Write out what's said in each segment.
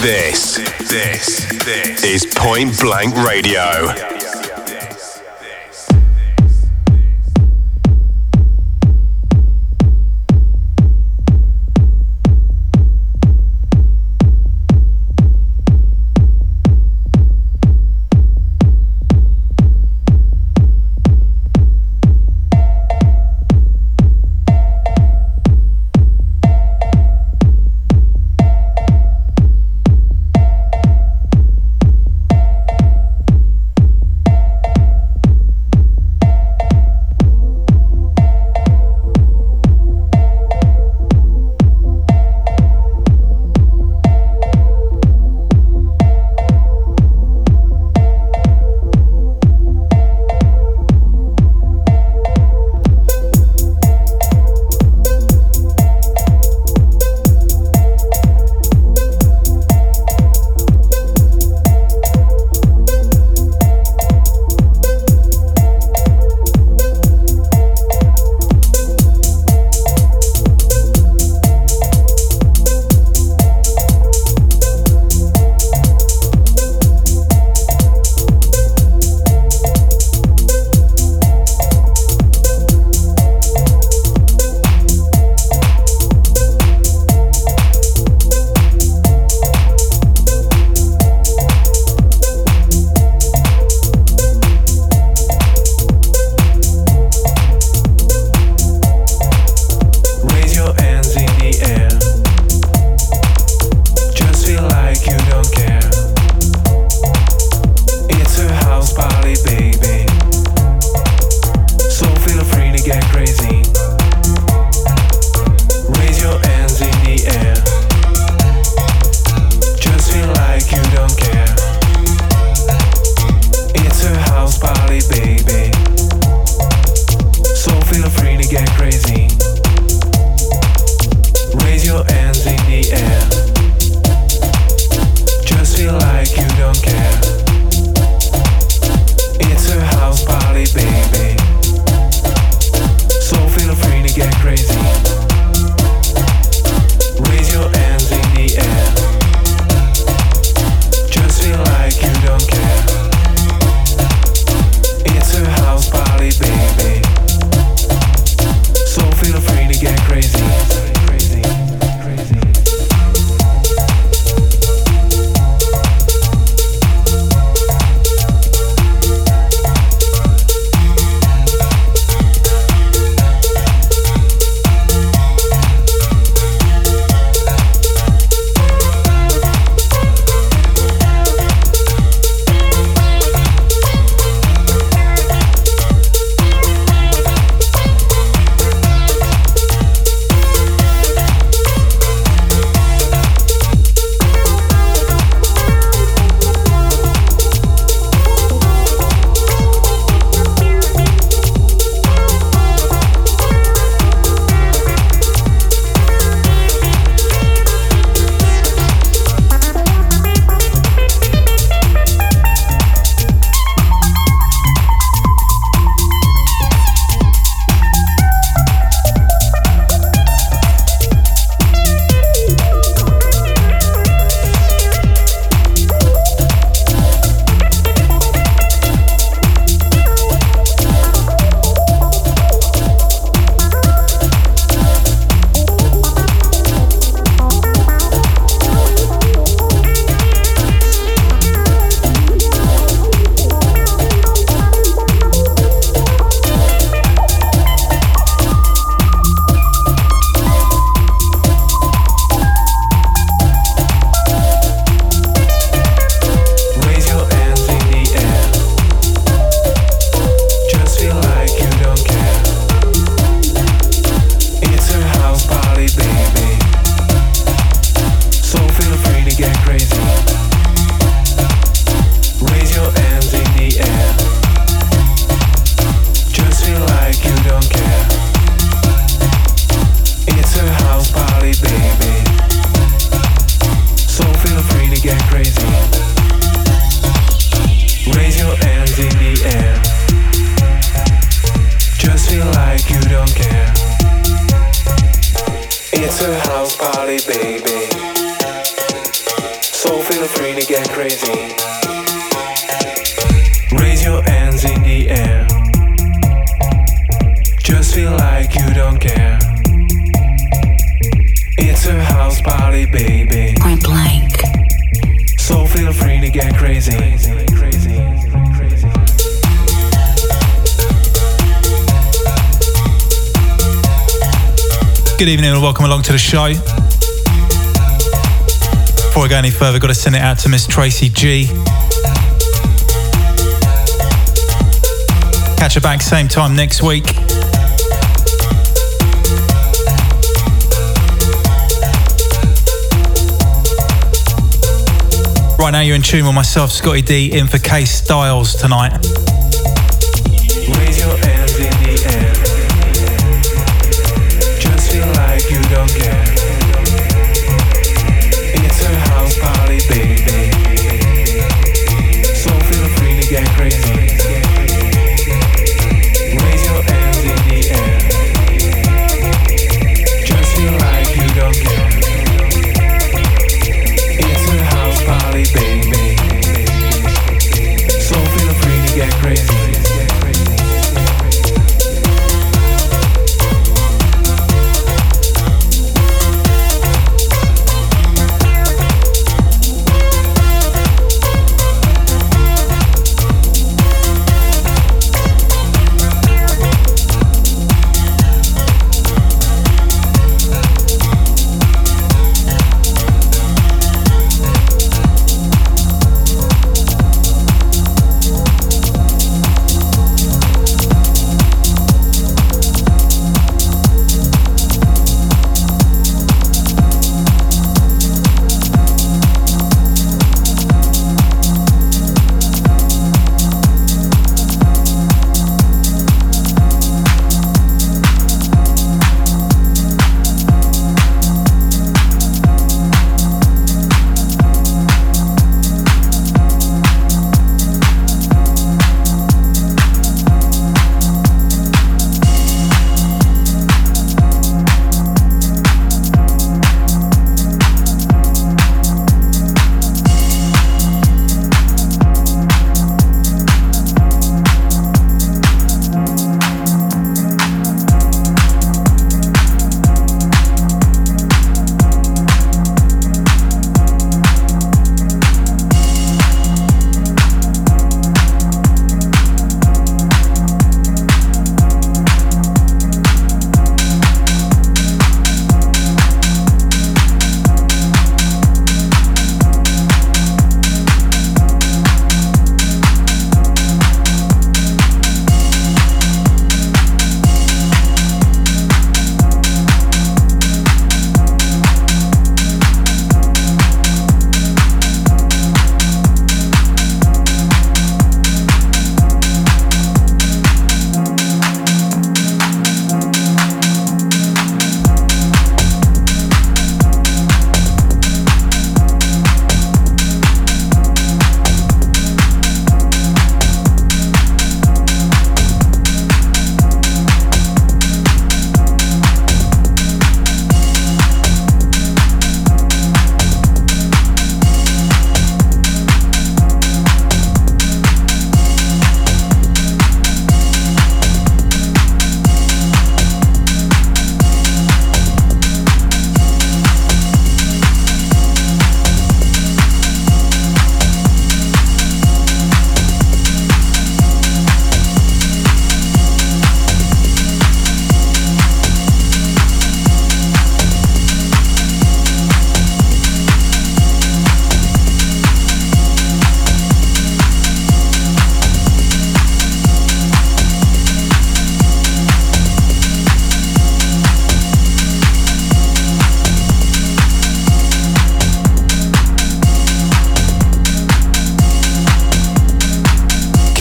This, this, this is Point Blank Radio. Show. Before I go any further, got to send it out to Miss Tracy G. Catch her back same time next week. Right now, you're in tune with myself, Scottie D, in for Case Styles tonight. care.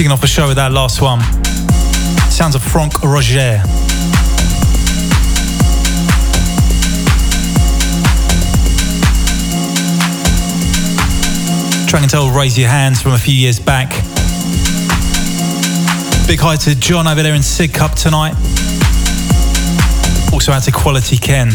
Kicking off the show with that last one. Sounds of Franck Roger. Track and tell Raise Your Hands from a few years back. Big hi to John over there in Sig Cup tonight. Also out to Quality Ken.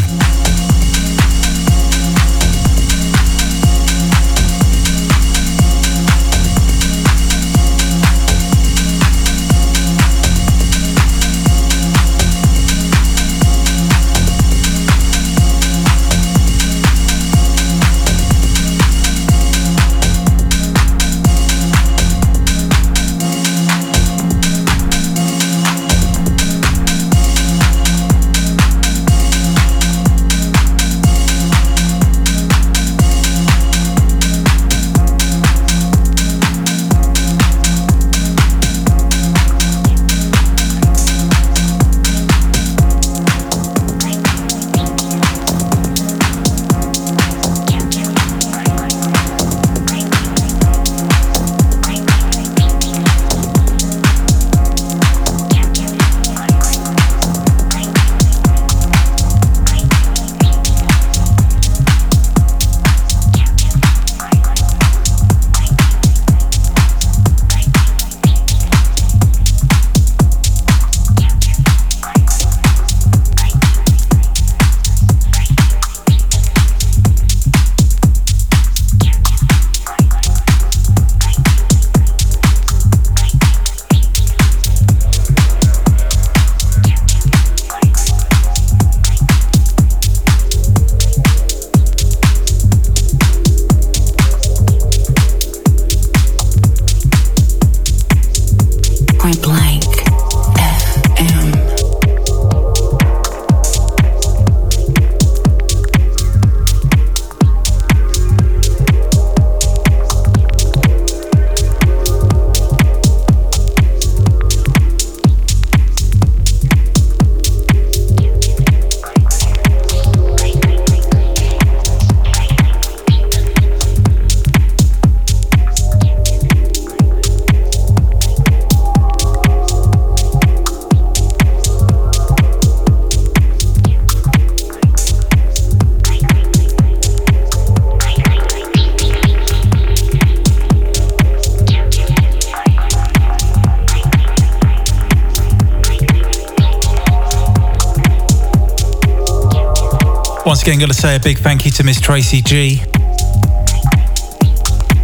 Again, got to say a big thank you to Miss Tracy G.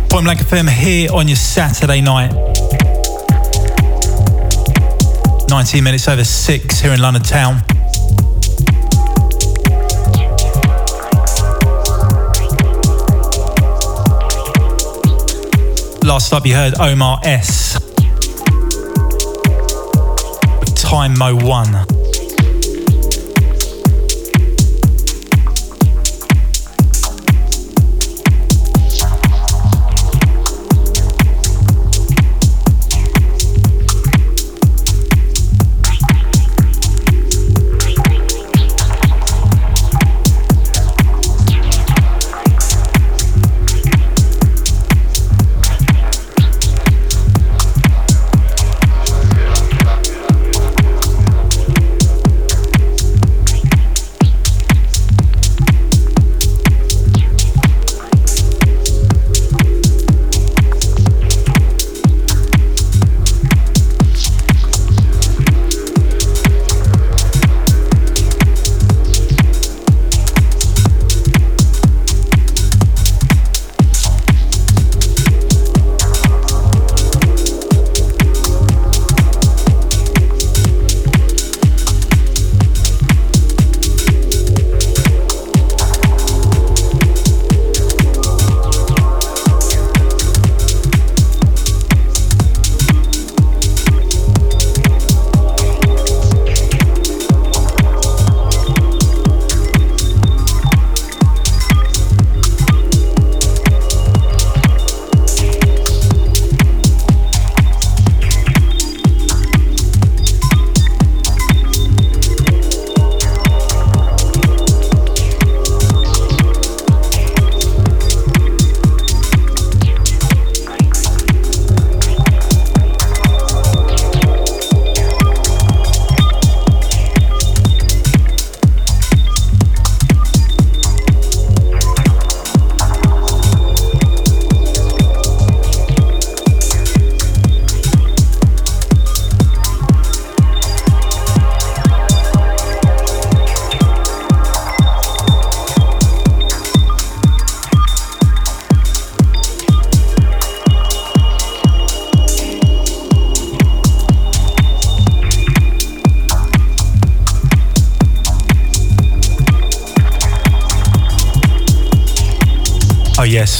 Point Blank FM here on your Saturday night. 19 minutes over 6 here in London town. Last up, you heard Omar S. Time Mo 1.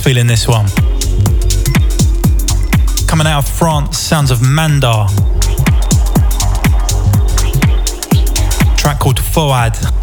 Feeling this one. Coming out of France, sounds of Mandar. Track called Foad.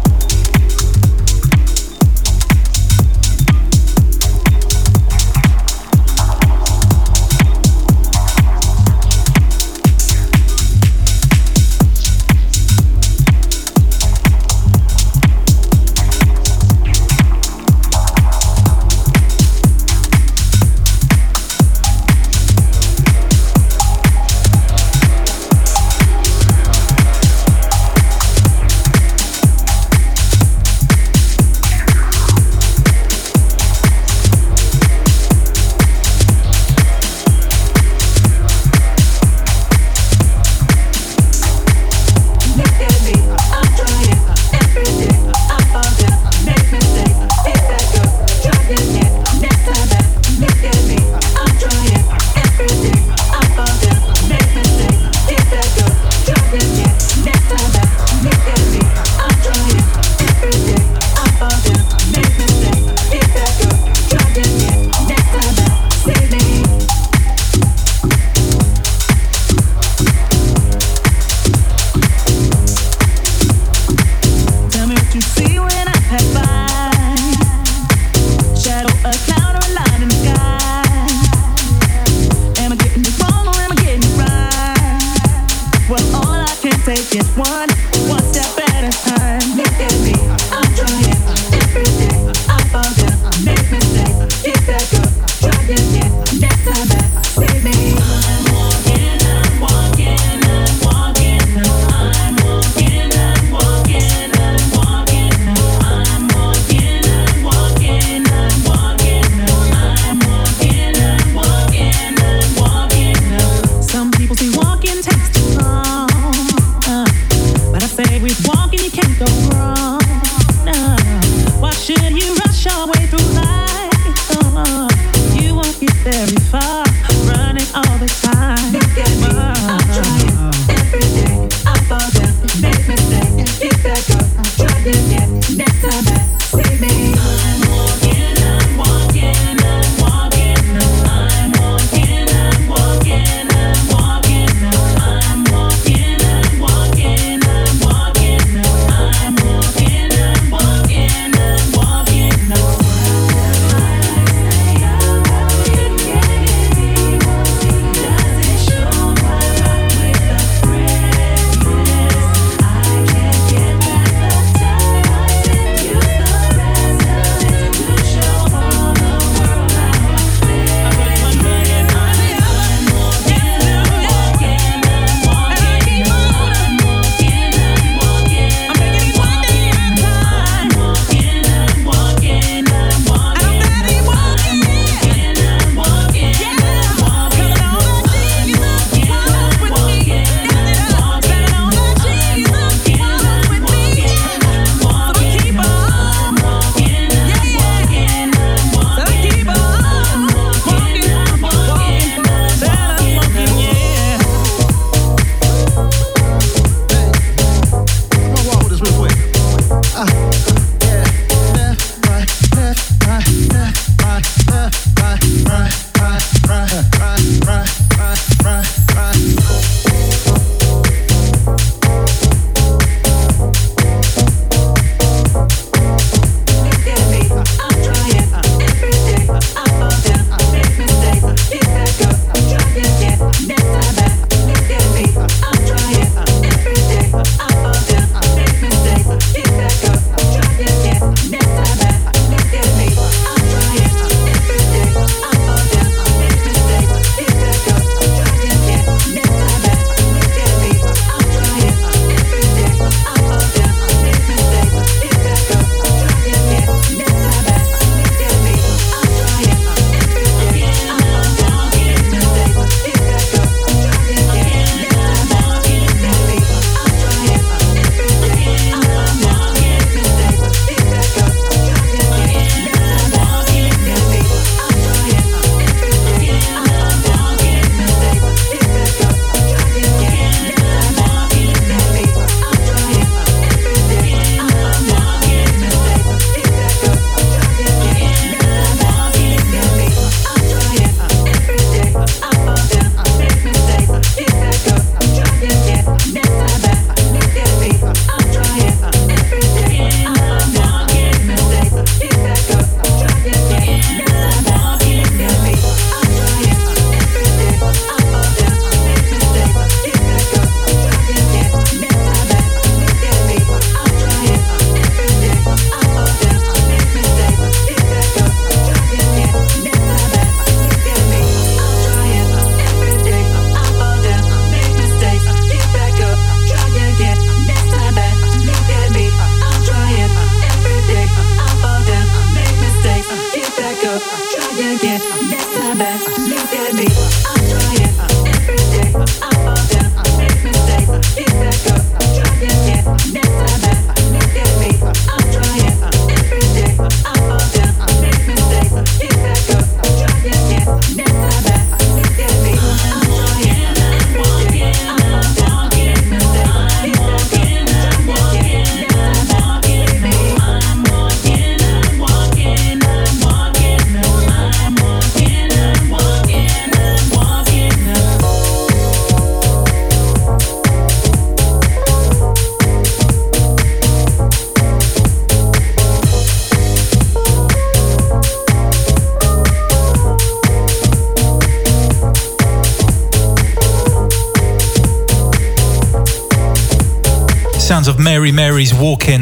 Mary Mary's Walking.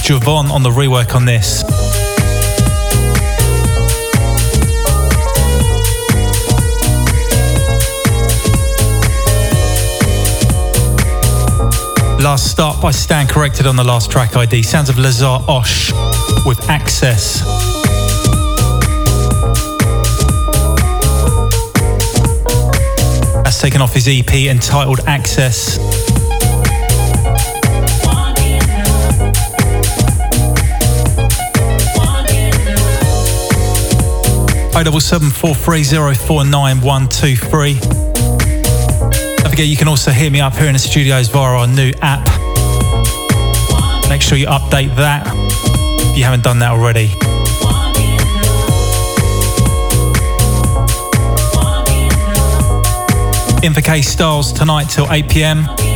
Javon on the rework on this. Last stop, I stand corrected on the last track ID. Sounds of Lazare Hoche with Access. That's taken off his EP entitled Access. 07743049123. Don't forget, you can also hear me up here in the studios via our new app. Make sure you update that if you haven't done that already. In for Styles tonight till 8 pm.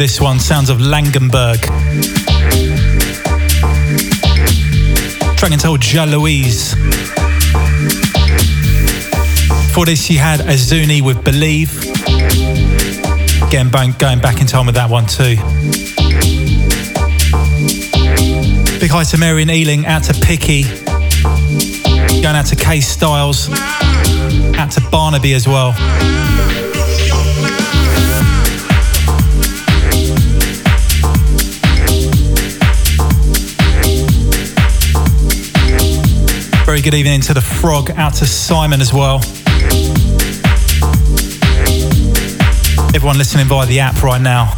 This one, sounds of Langenberg. Dragon told Ja Louise. For this, you had Azuni with Believe. Again, going back in time with that one too. Big hi to Marion Ealing, out to Picky. Going out to Case Styles. Out to Barnaby as well. Very good evening to the frog, out to Simon as well. Everyone listening via the app right now.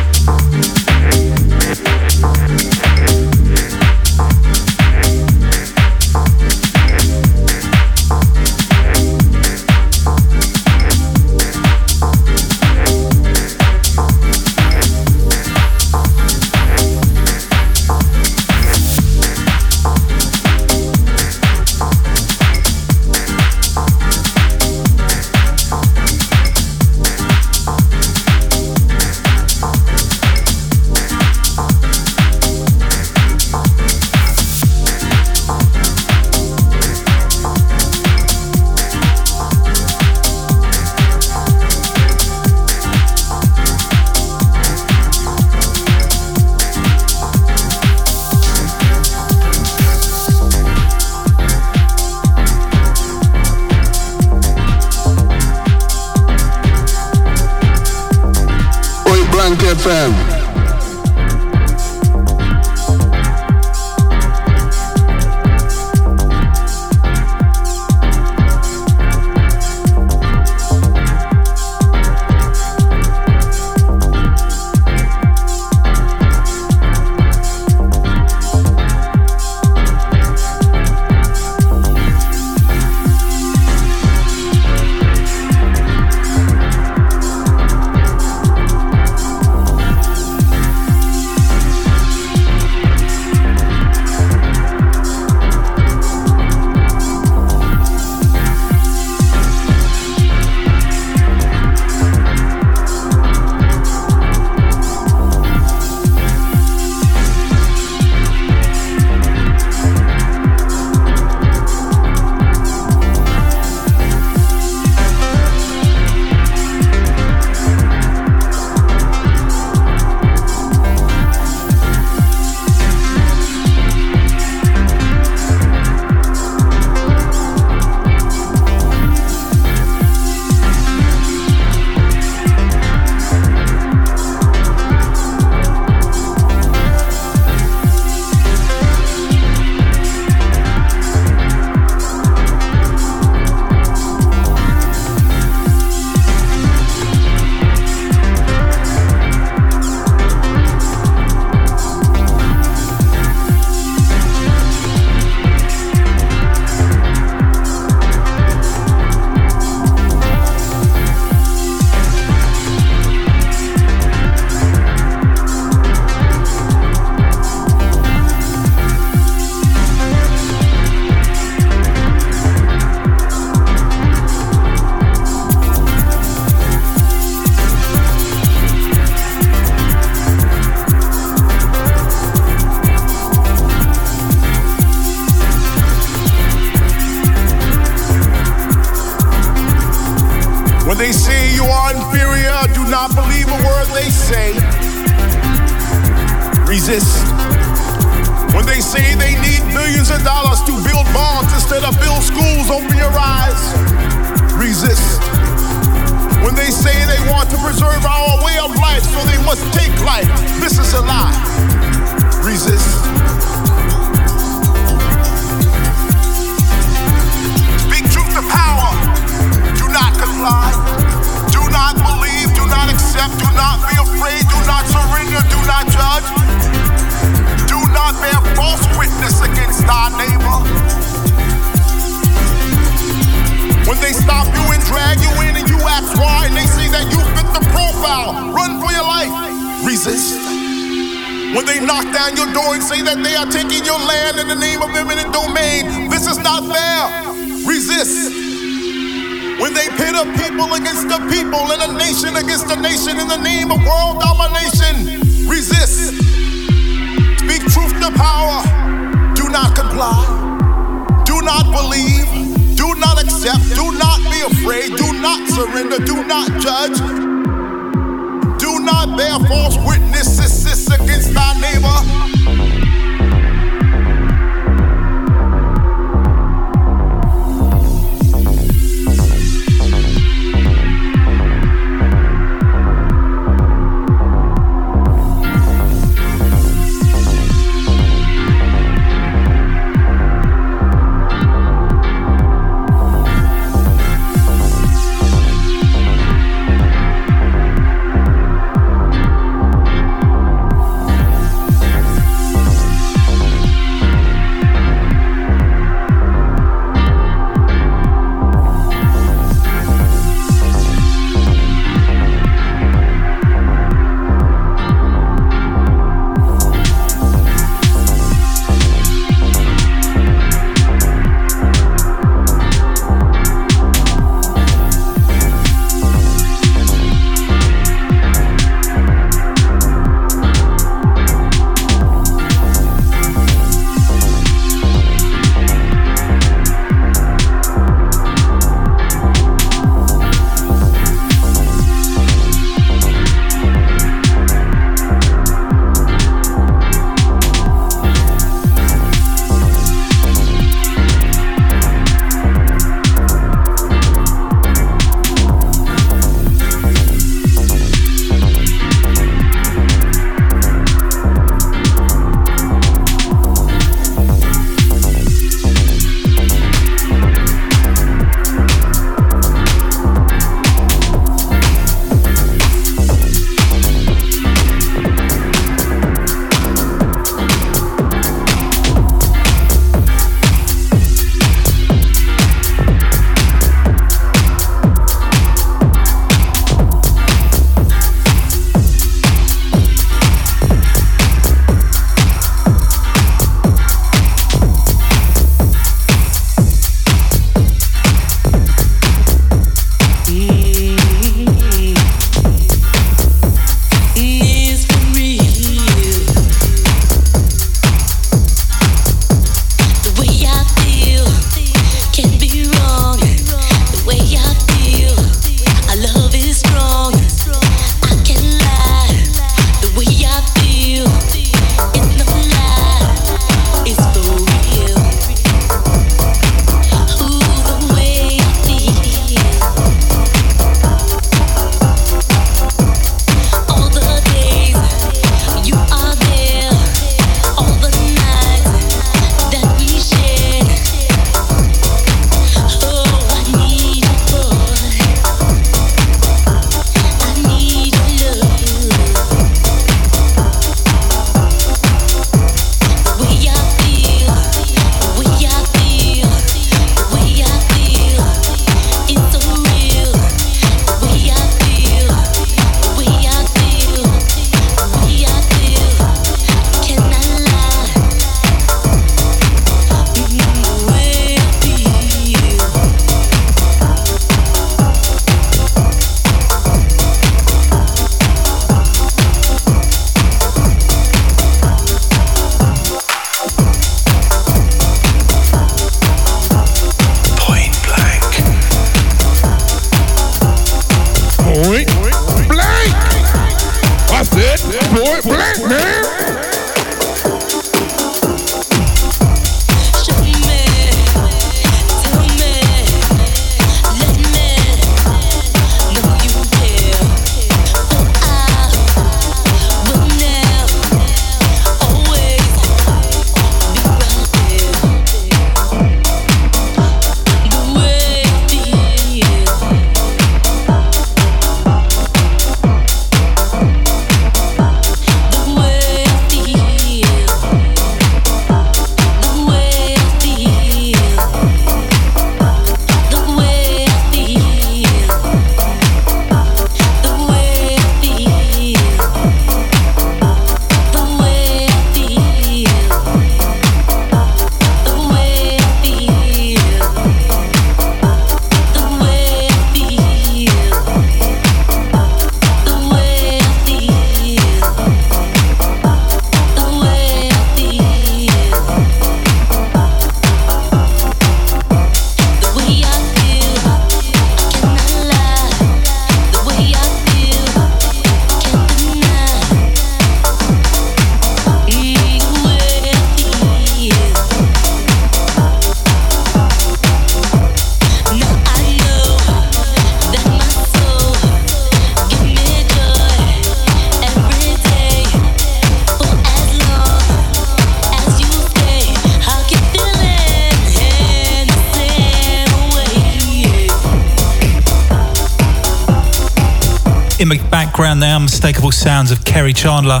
Unmistakable sounds of Kerri Chandler.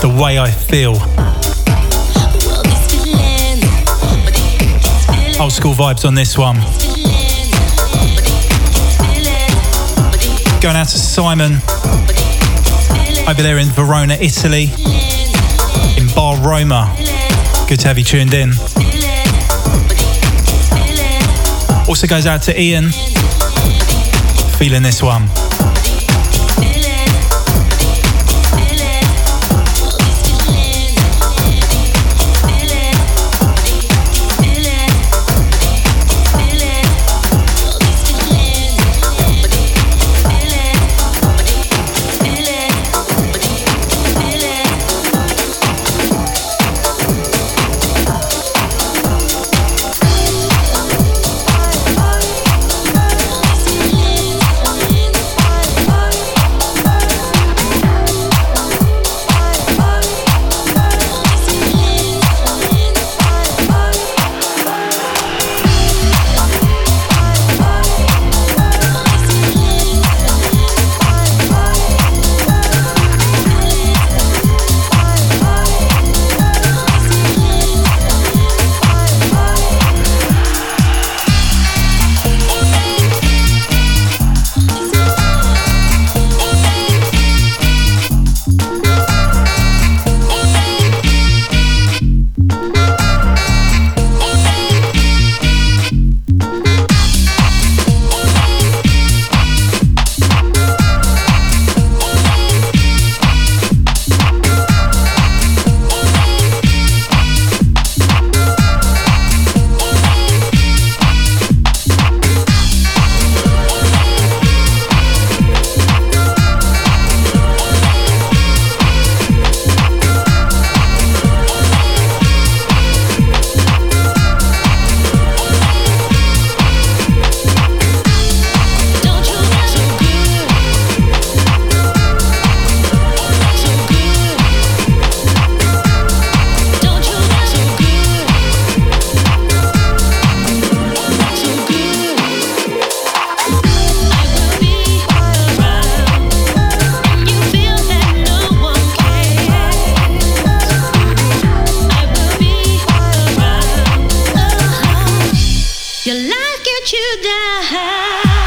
The way I feel. Old school vibes on this one. Going out to Simon over there in Verona, Italy, in Bar Roma. Good to have you tuned in. Also goes out to Ian. Feeling this one. like it you die.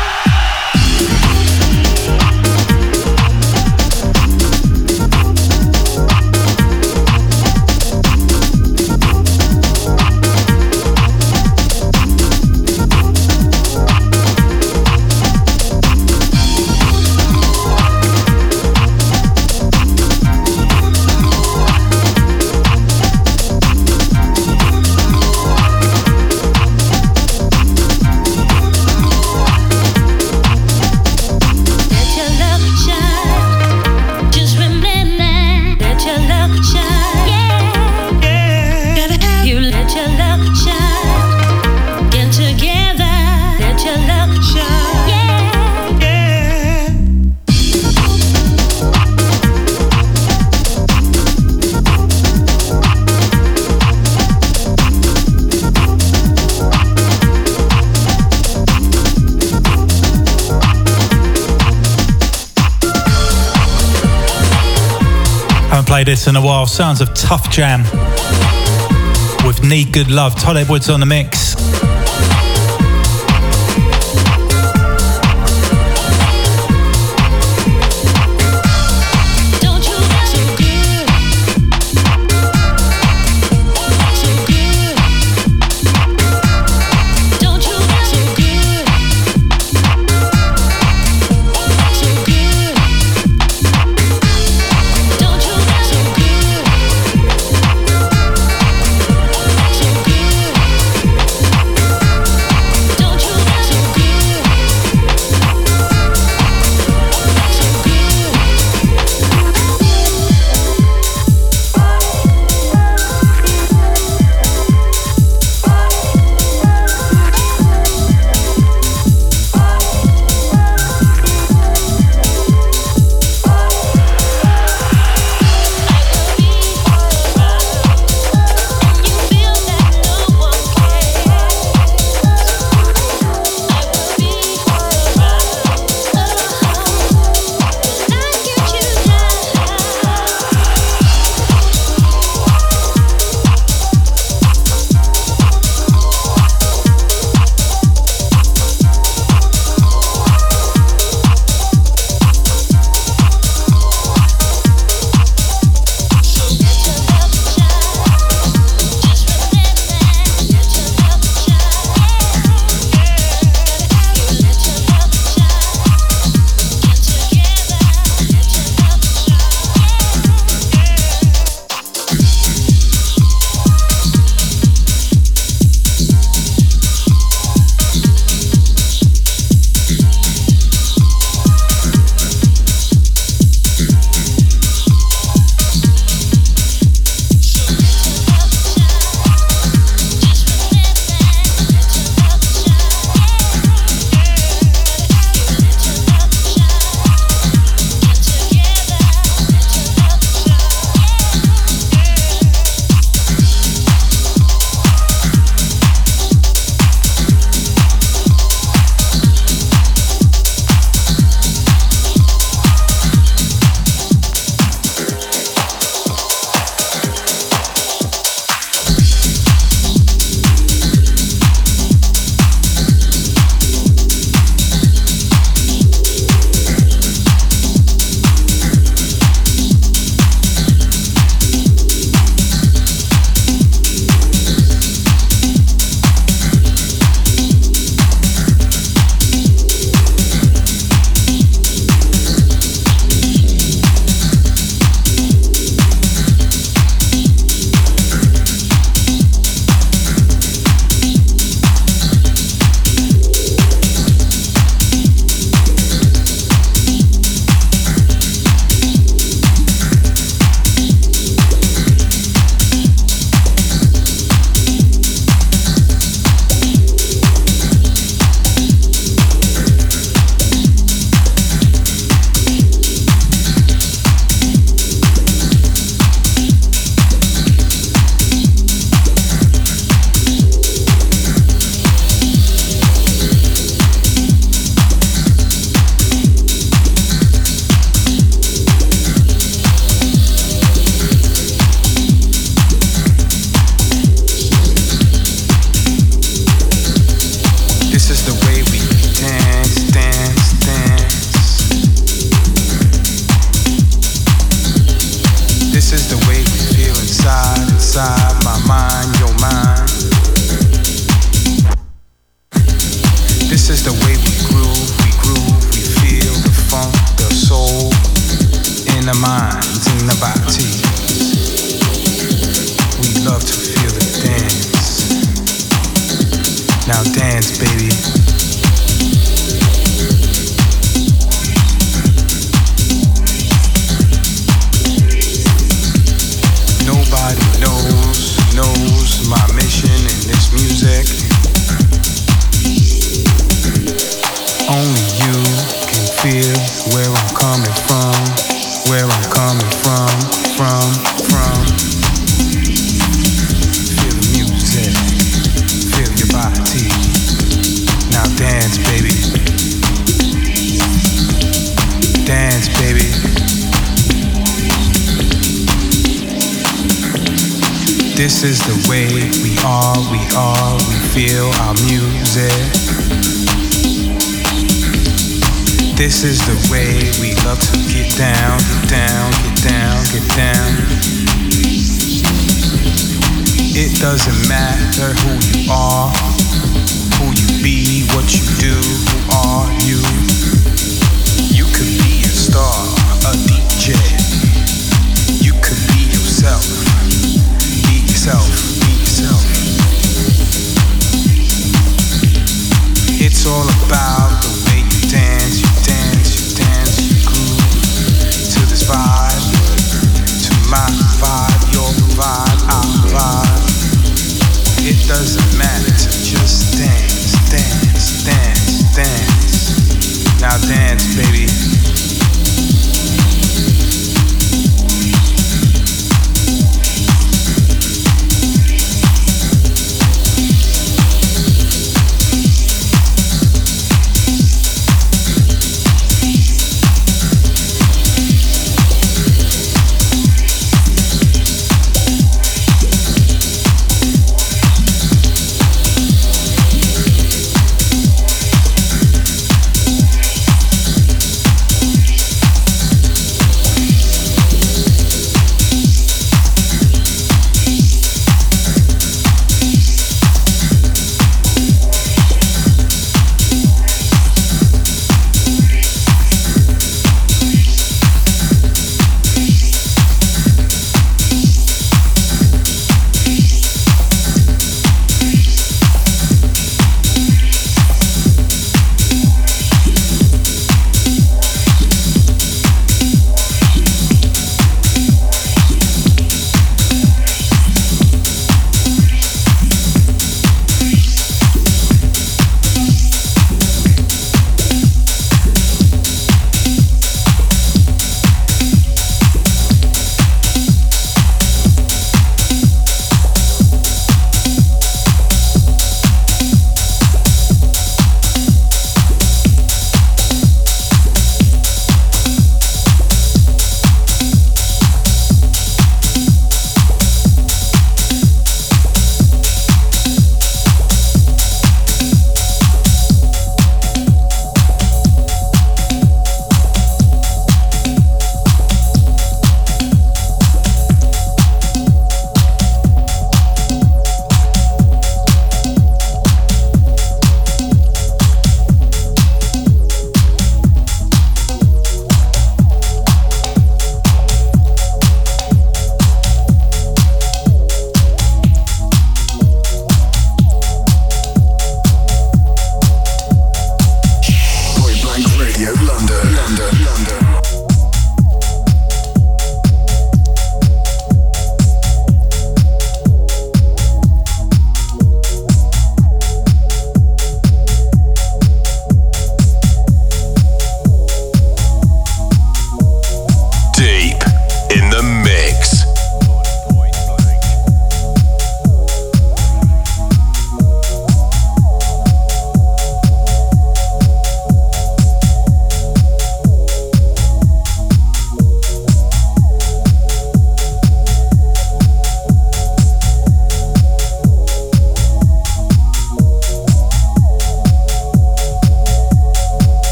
This in a while. Sounds of Tuff Jam with Need Good Love. Todd Edwards on the mix.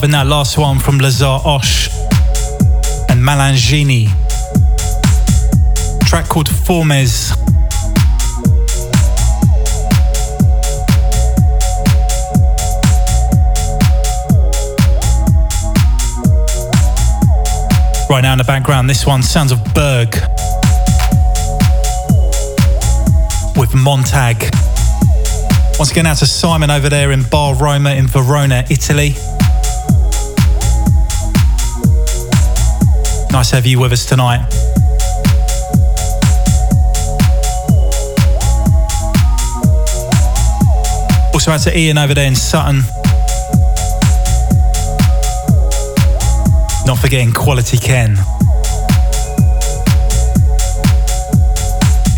Loving that last one from Lazare Hoche and Malin Genie. Track called Formes. Right now in the background, this one, Sounds of Berg with Montag. Once again, out to Simon over there in Bar Roma in Verona, Italy. Nice to have you with us tonight. Also out to Ian over there in Sutton. Not forgetting Quality Ken.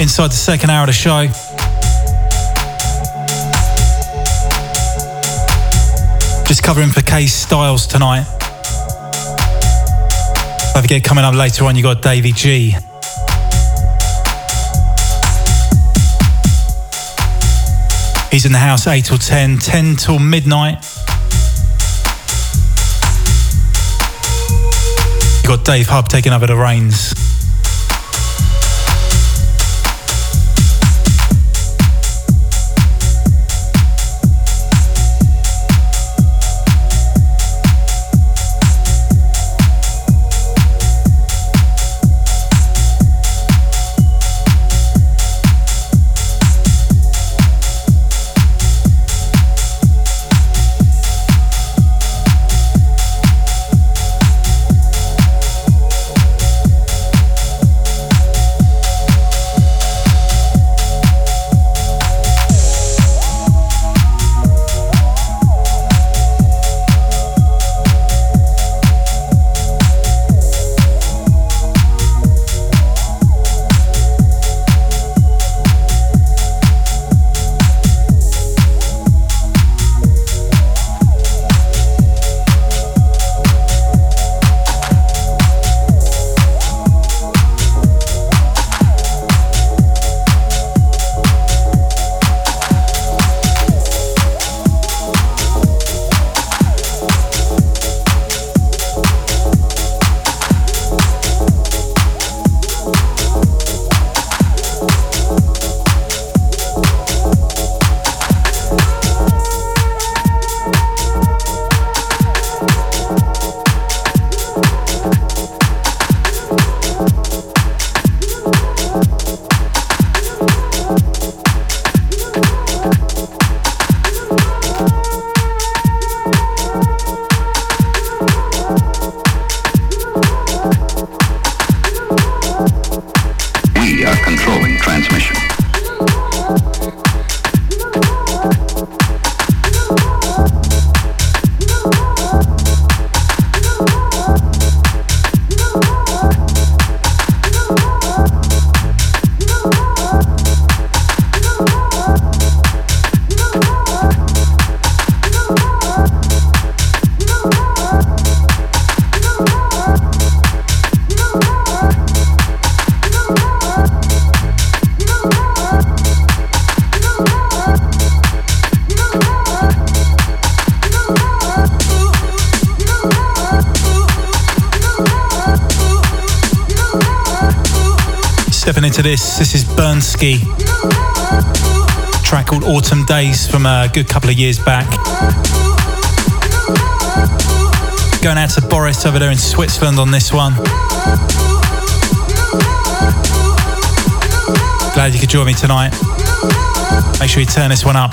Inside the second hour of the show. Just covering for Case Styles tonight. Don't forget, coming up later on, you got Davey G. He's in the house 8 till 10, 10 till midnight. You got Dave Hub taking over the reins. Track called Autumn Days from a good couple of years back. Going out to Boris over there in Switzerland on this one. Glad you could join me tonight. Make sure you turn this one up.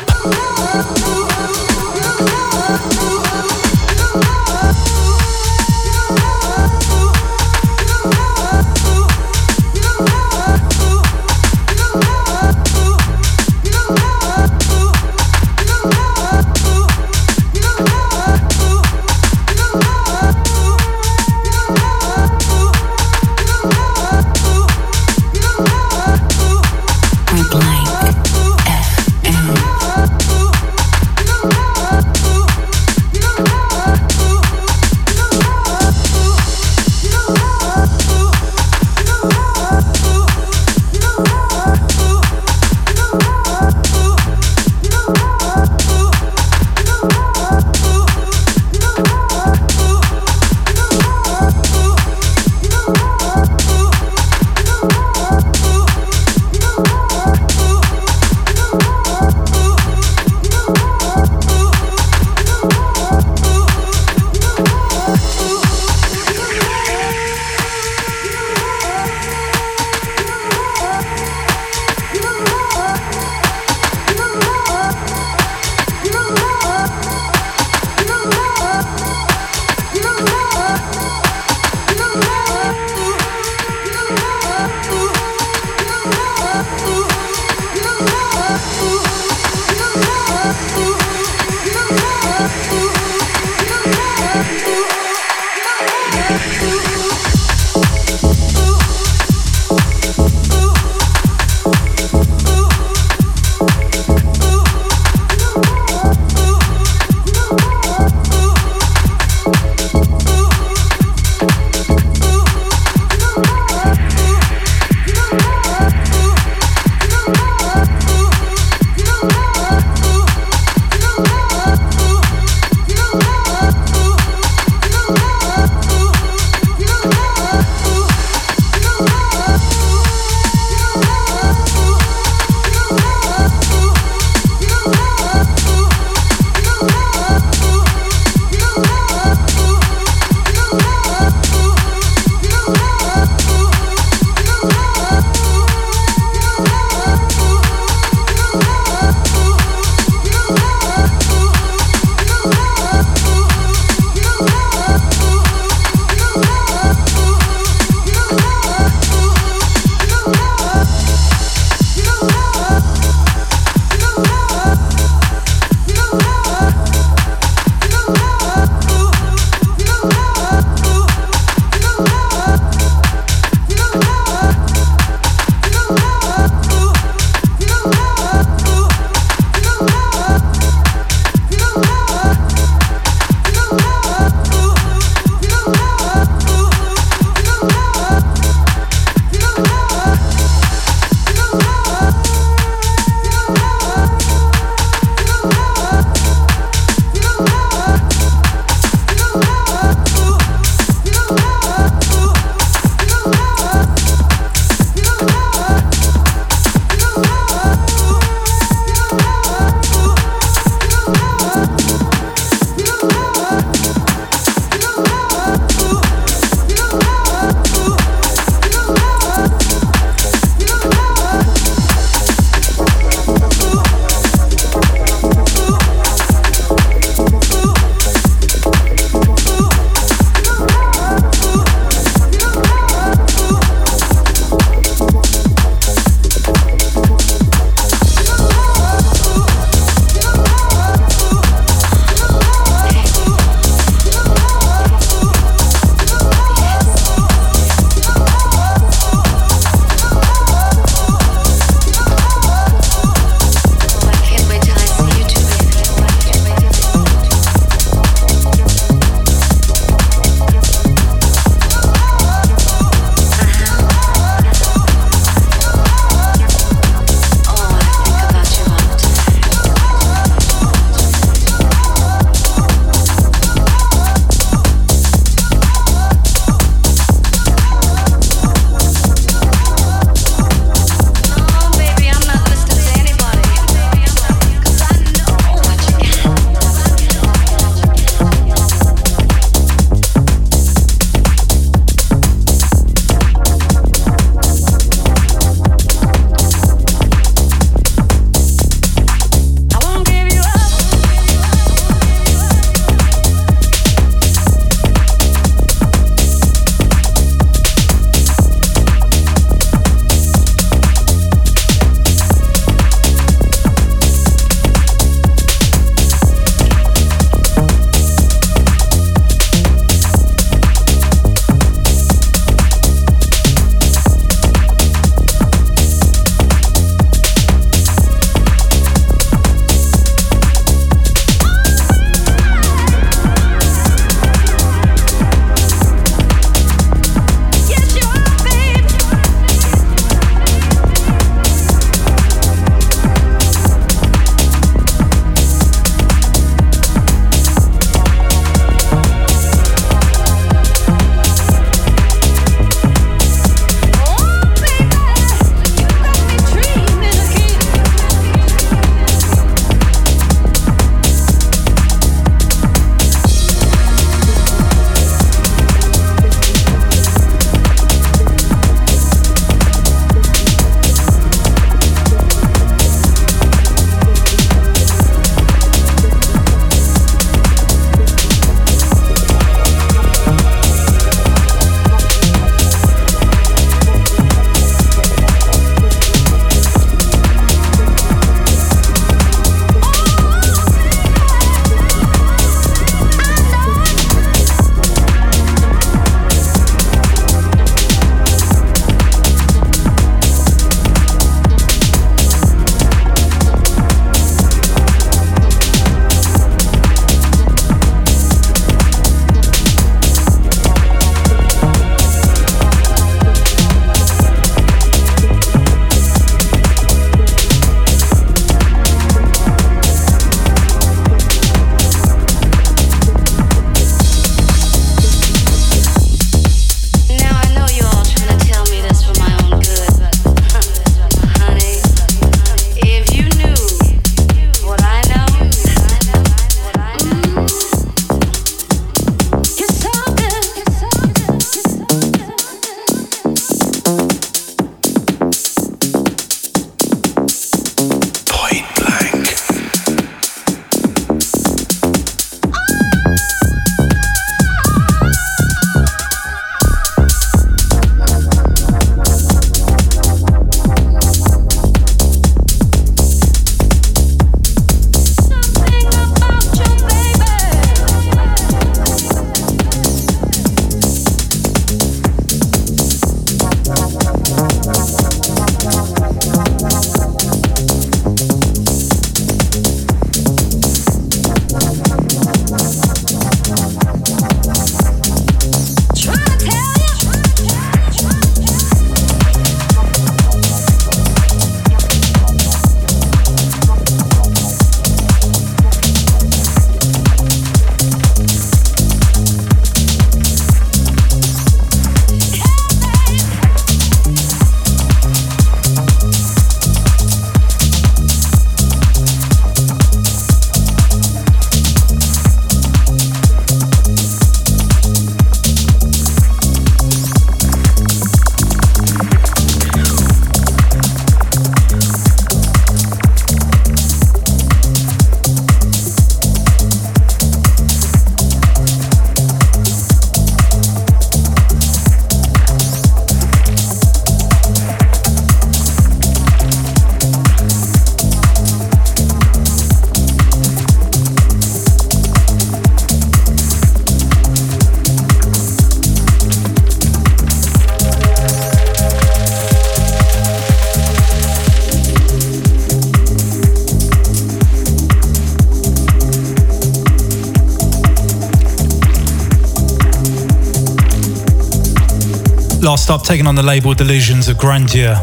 Last up, taking on the label Delusions of Grandeur.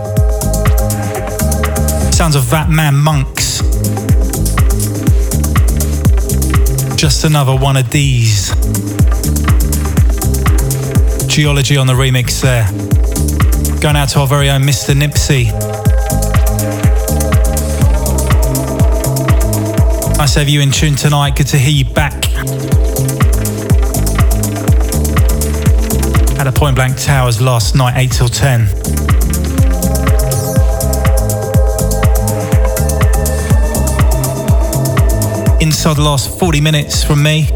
Sounds of that man Monks. Just another one of these. Geology on the remix there. Going out to our very own Mr. Nipsey. Nice to you in tune tonight. Good to hear you back. Point Blank Towers last night, 8 till 10. Inside the last 40 minutes from me.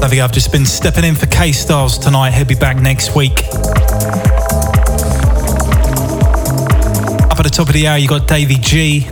Don't I've just been stepping in for K Styles tonight. He'll be back next week. Up at the top of the hour, you got Davey G.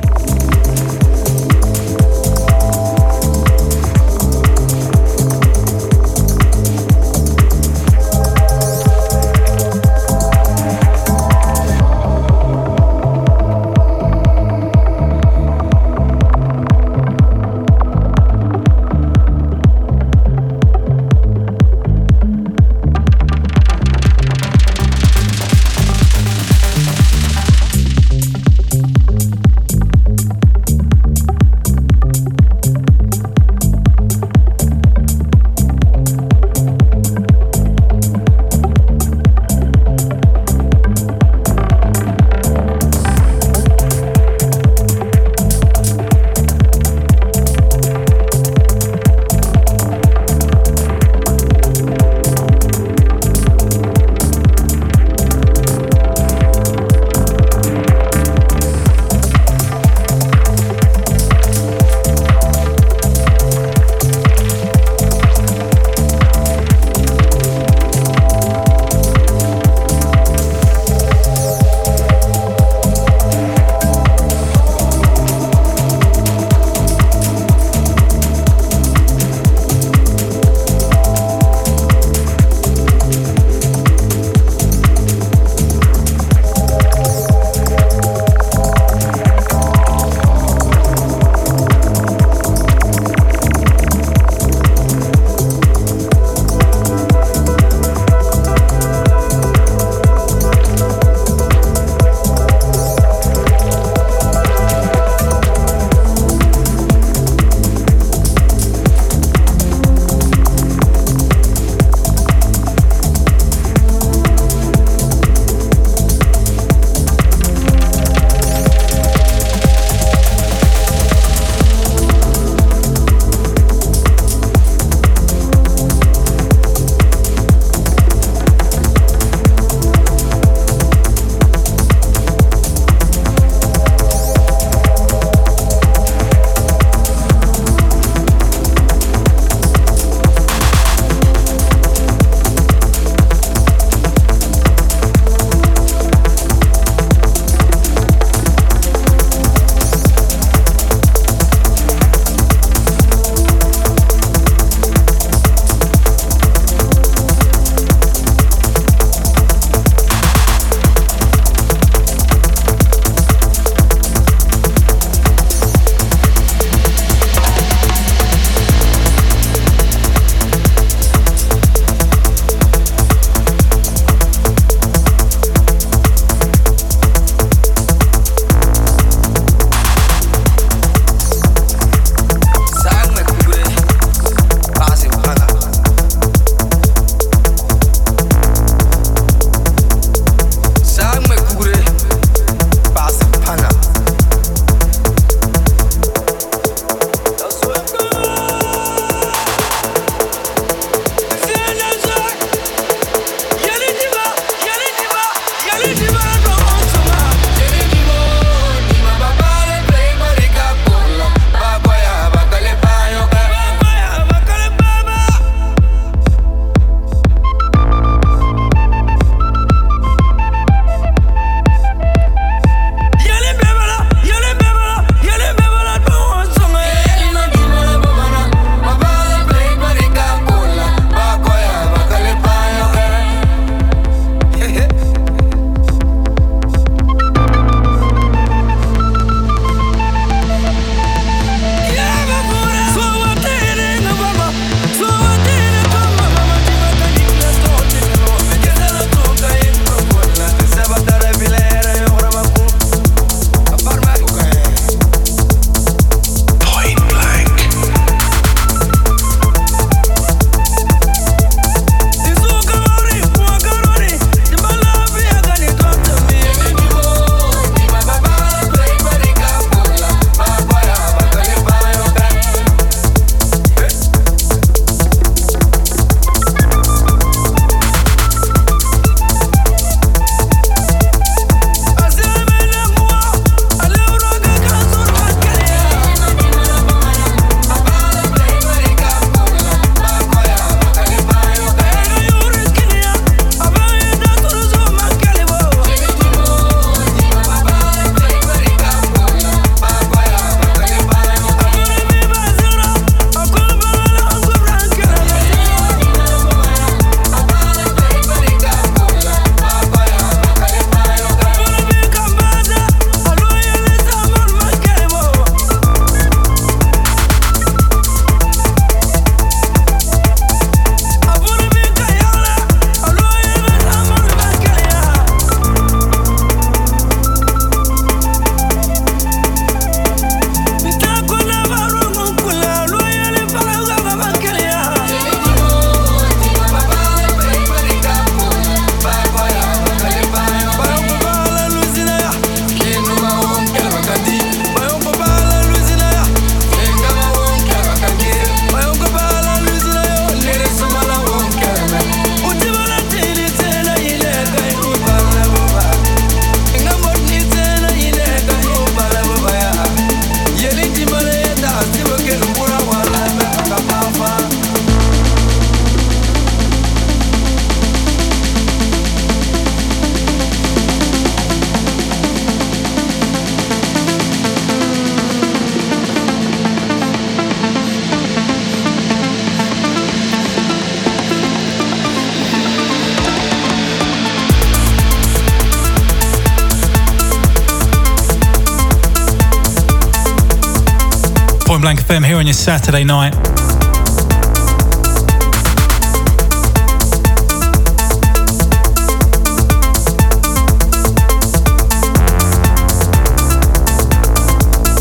on your Saturday night.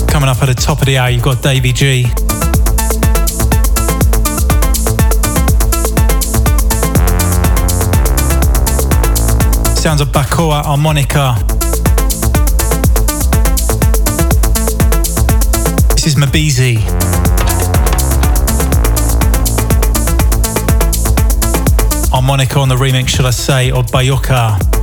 Coming up at the top of the hour, you've got Davey G. Sounds of Bacoa harmonica. This is Mabizi. Harmonica on the remix, should I say, of Bayoka.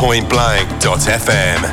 pointblank.fm.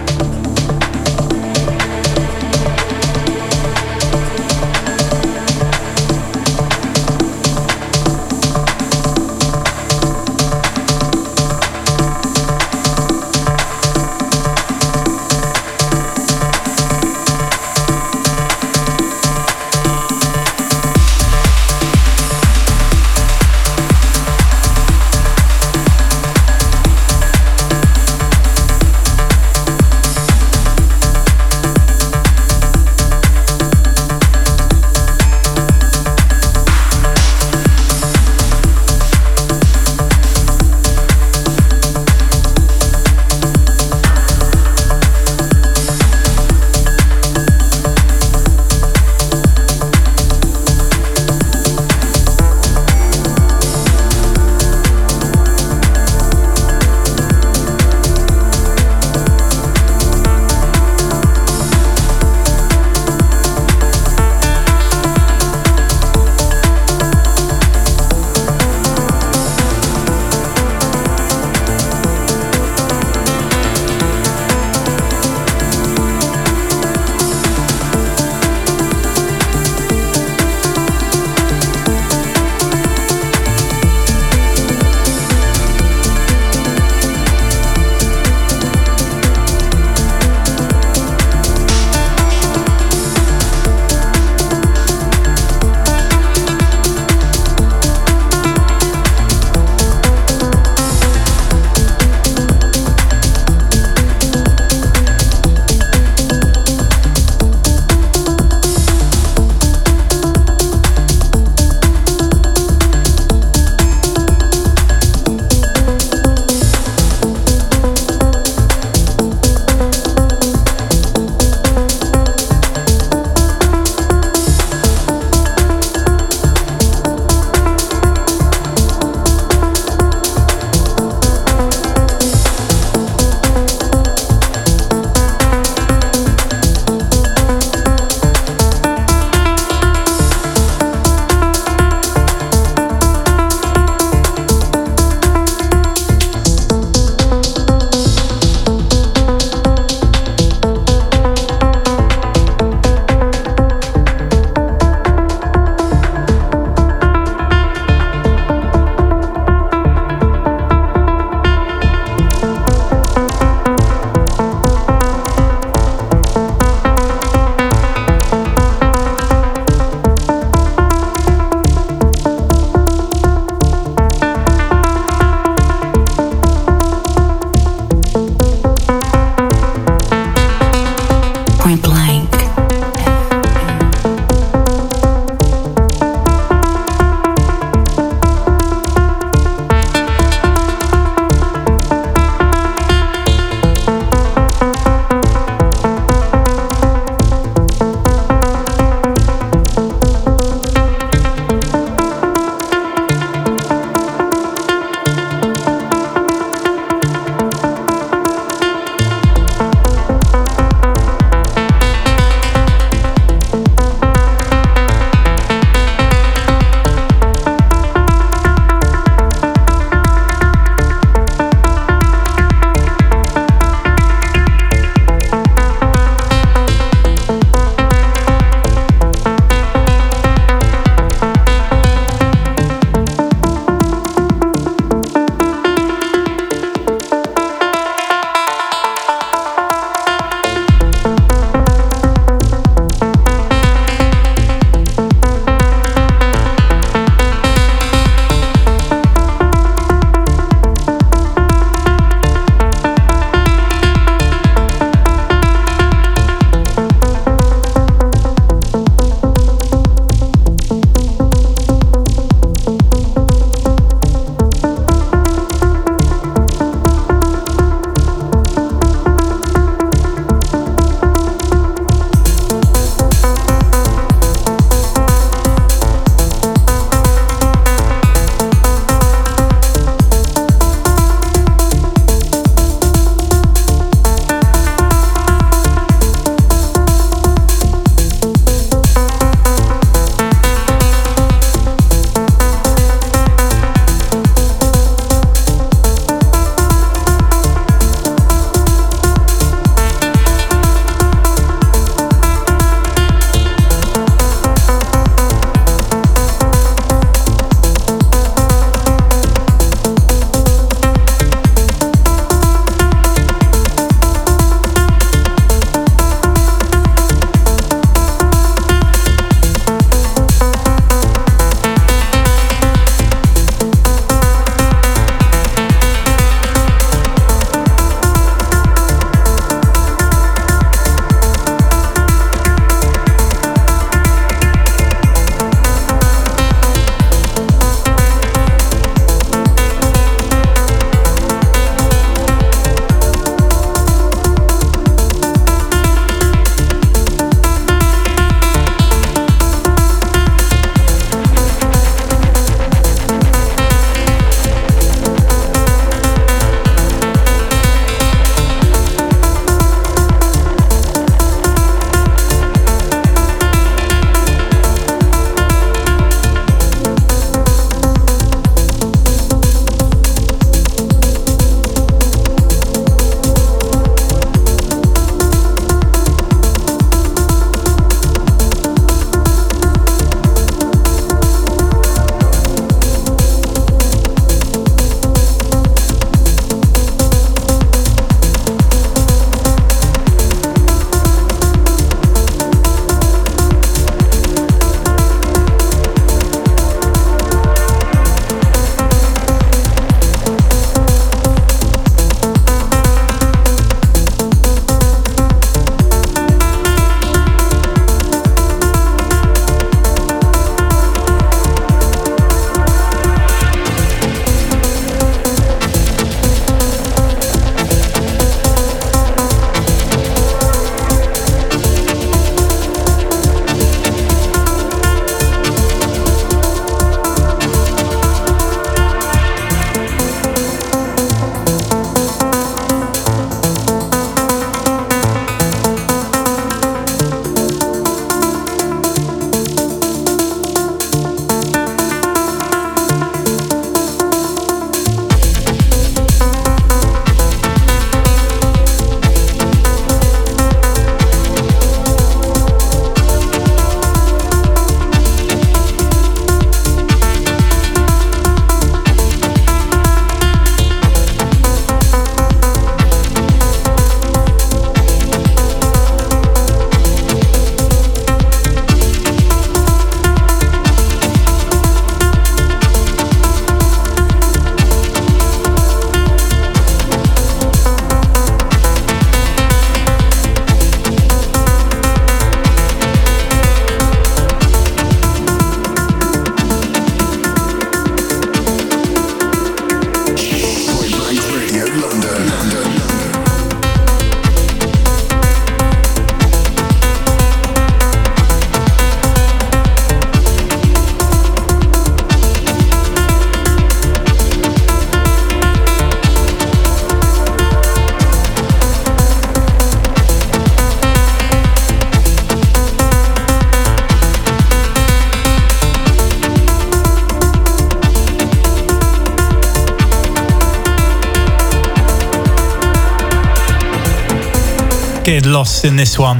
lost in this one.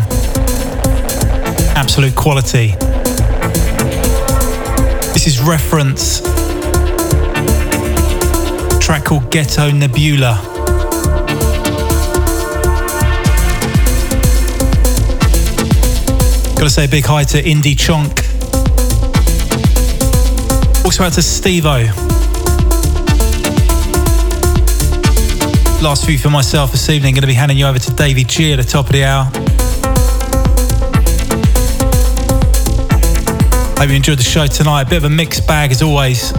Absolute quality. This is reference. track called Ghetto Nebula. Gotta say a big hi to Indie Chonk. Also out to Stevo. Last few for myself this evening. Going to be handing you over to Davey G at the top of the hour. Hope you enjoyed the show tonight. A bit of a mixed bag as always.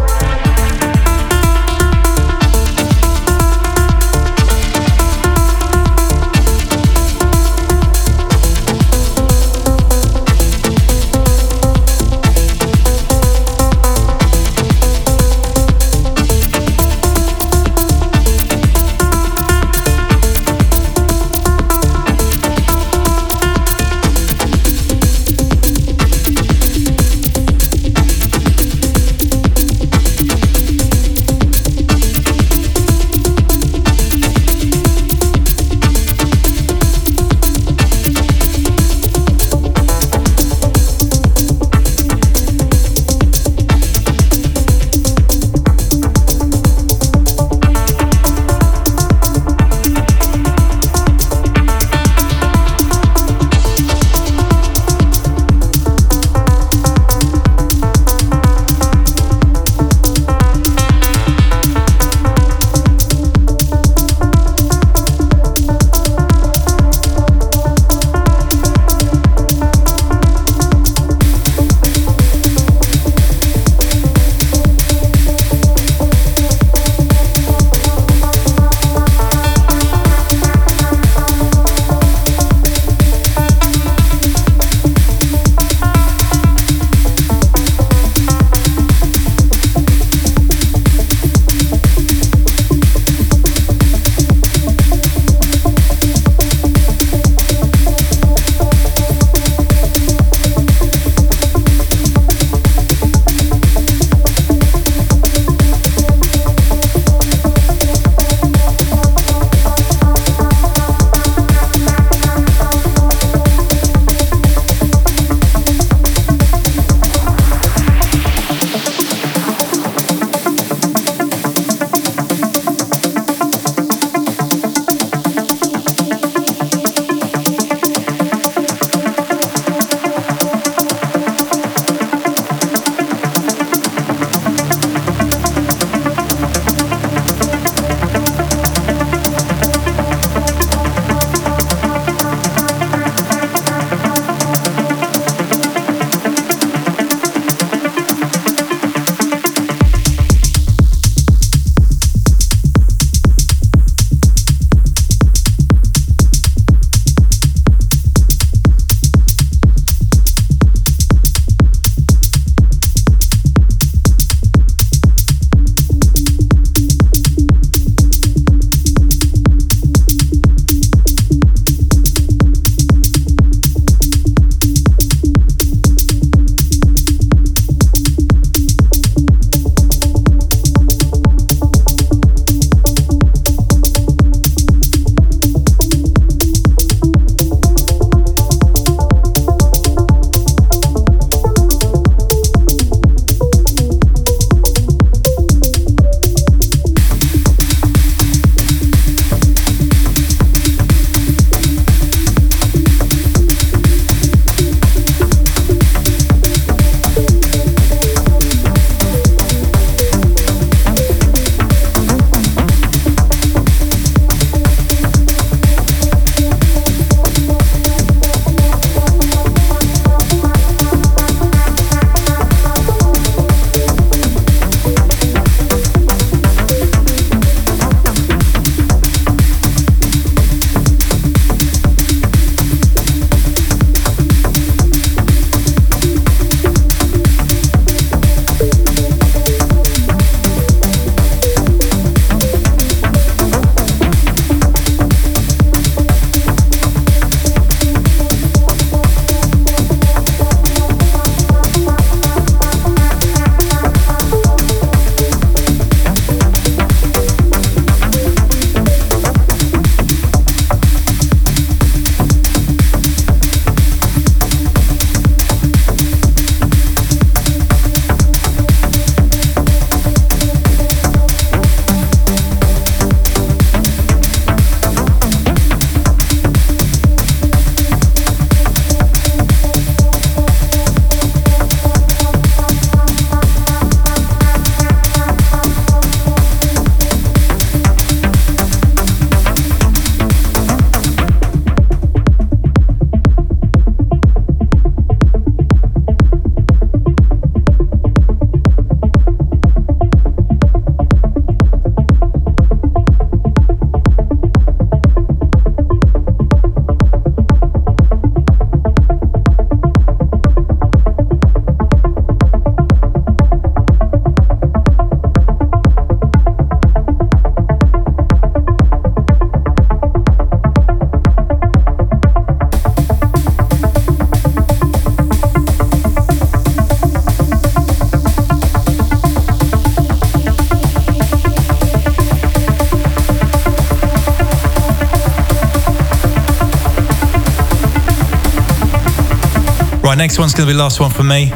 Next one's going to be the last one for me.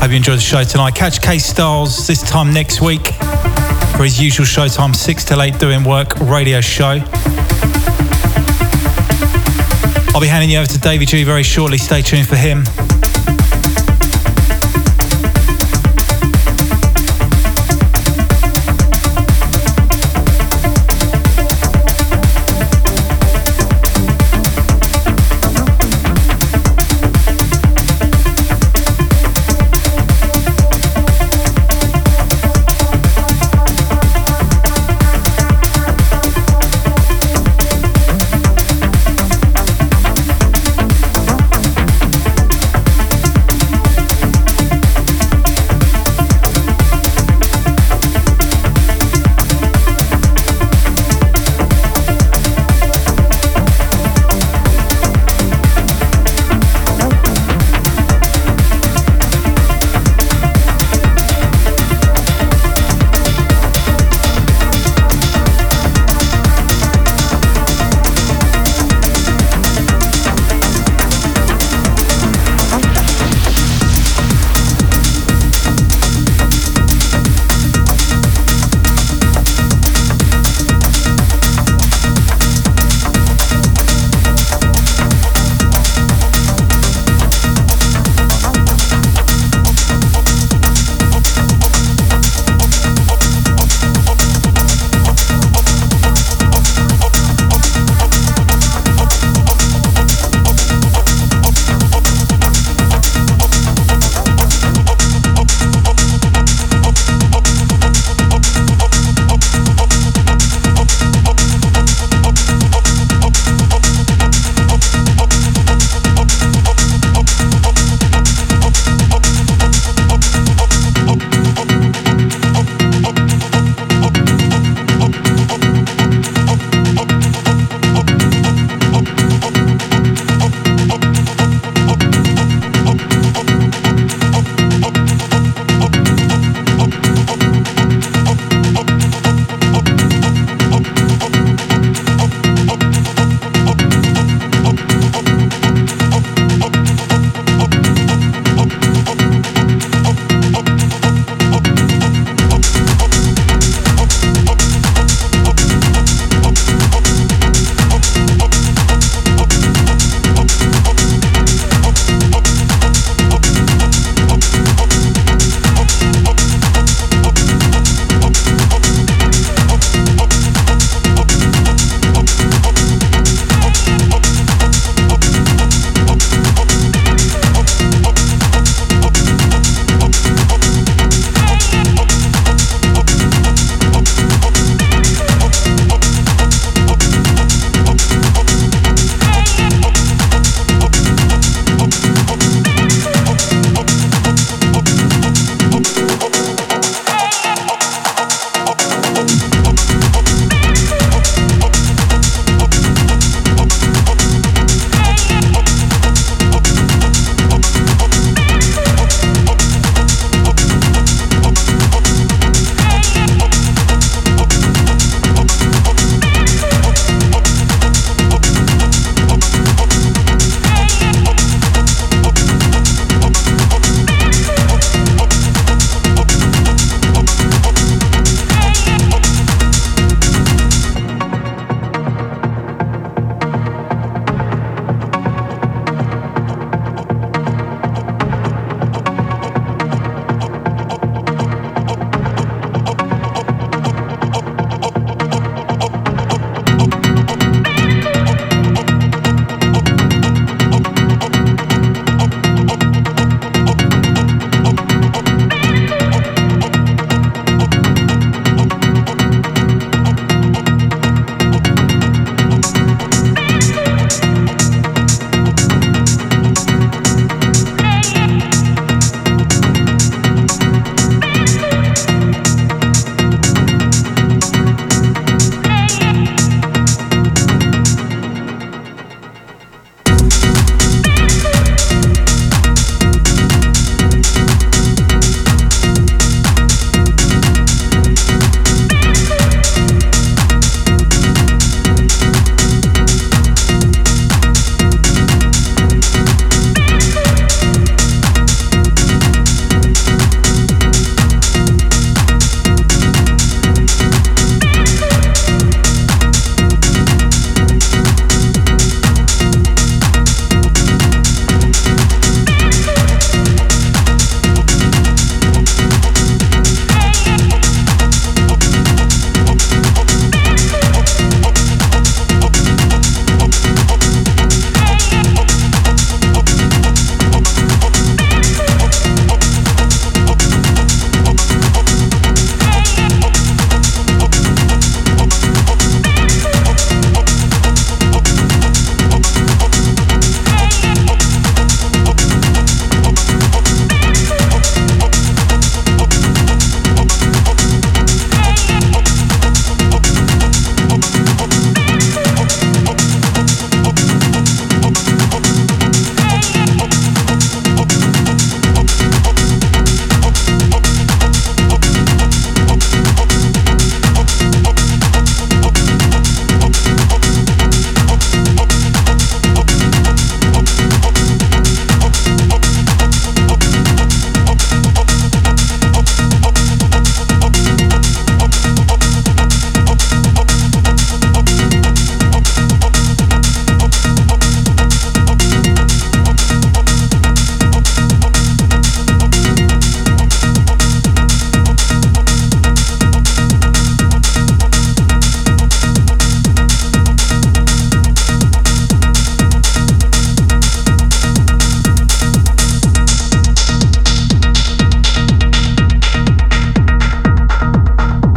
Hope you enjoyed the show tonight. Catch K Styles this time next week for his usual show time, 6 till 8 doing work radio show. I'll be handing you over to Davey G very shortly. Stay tuned for him.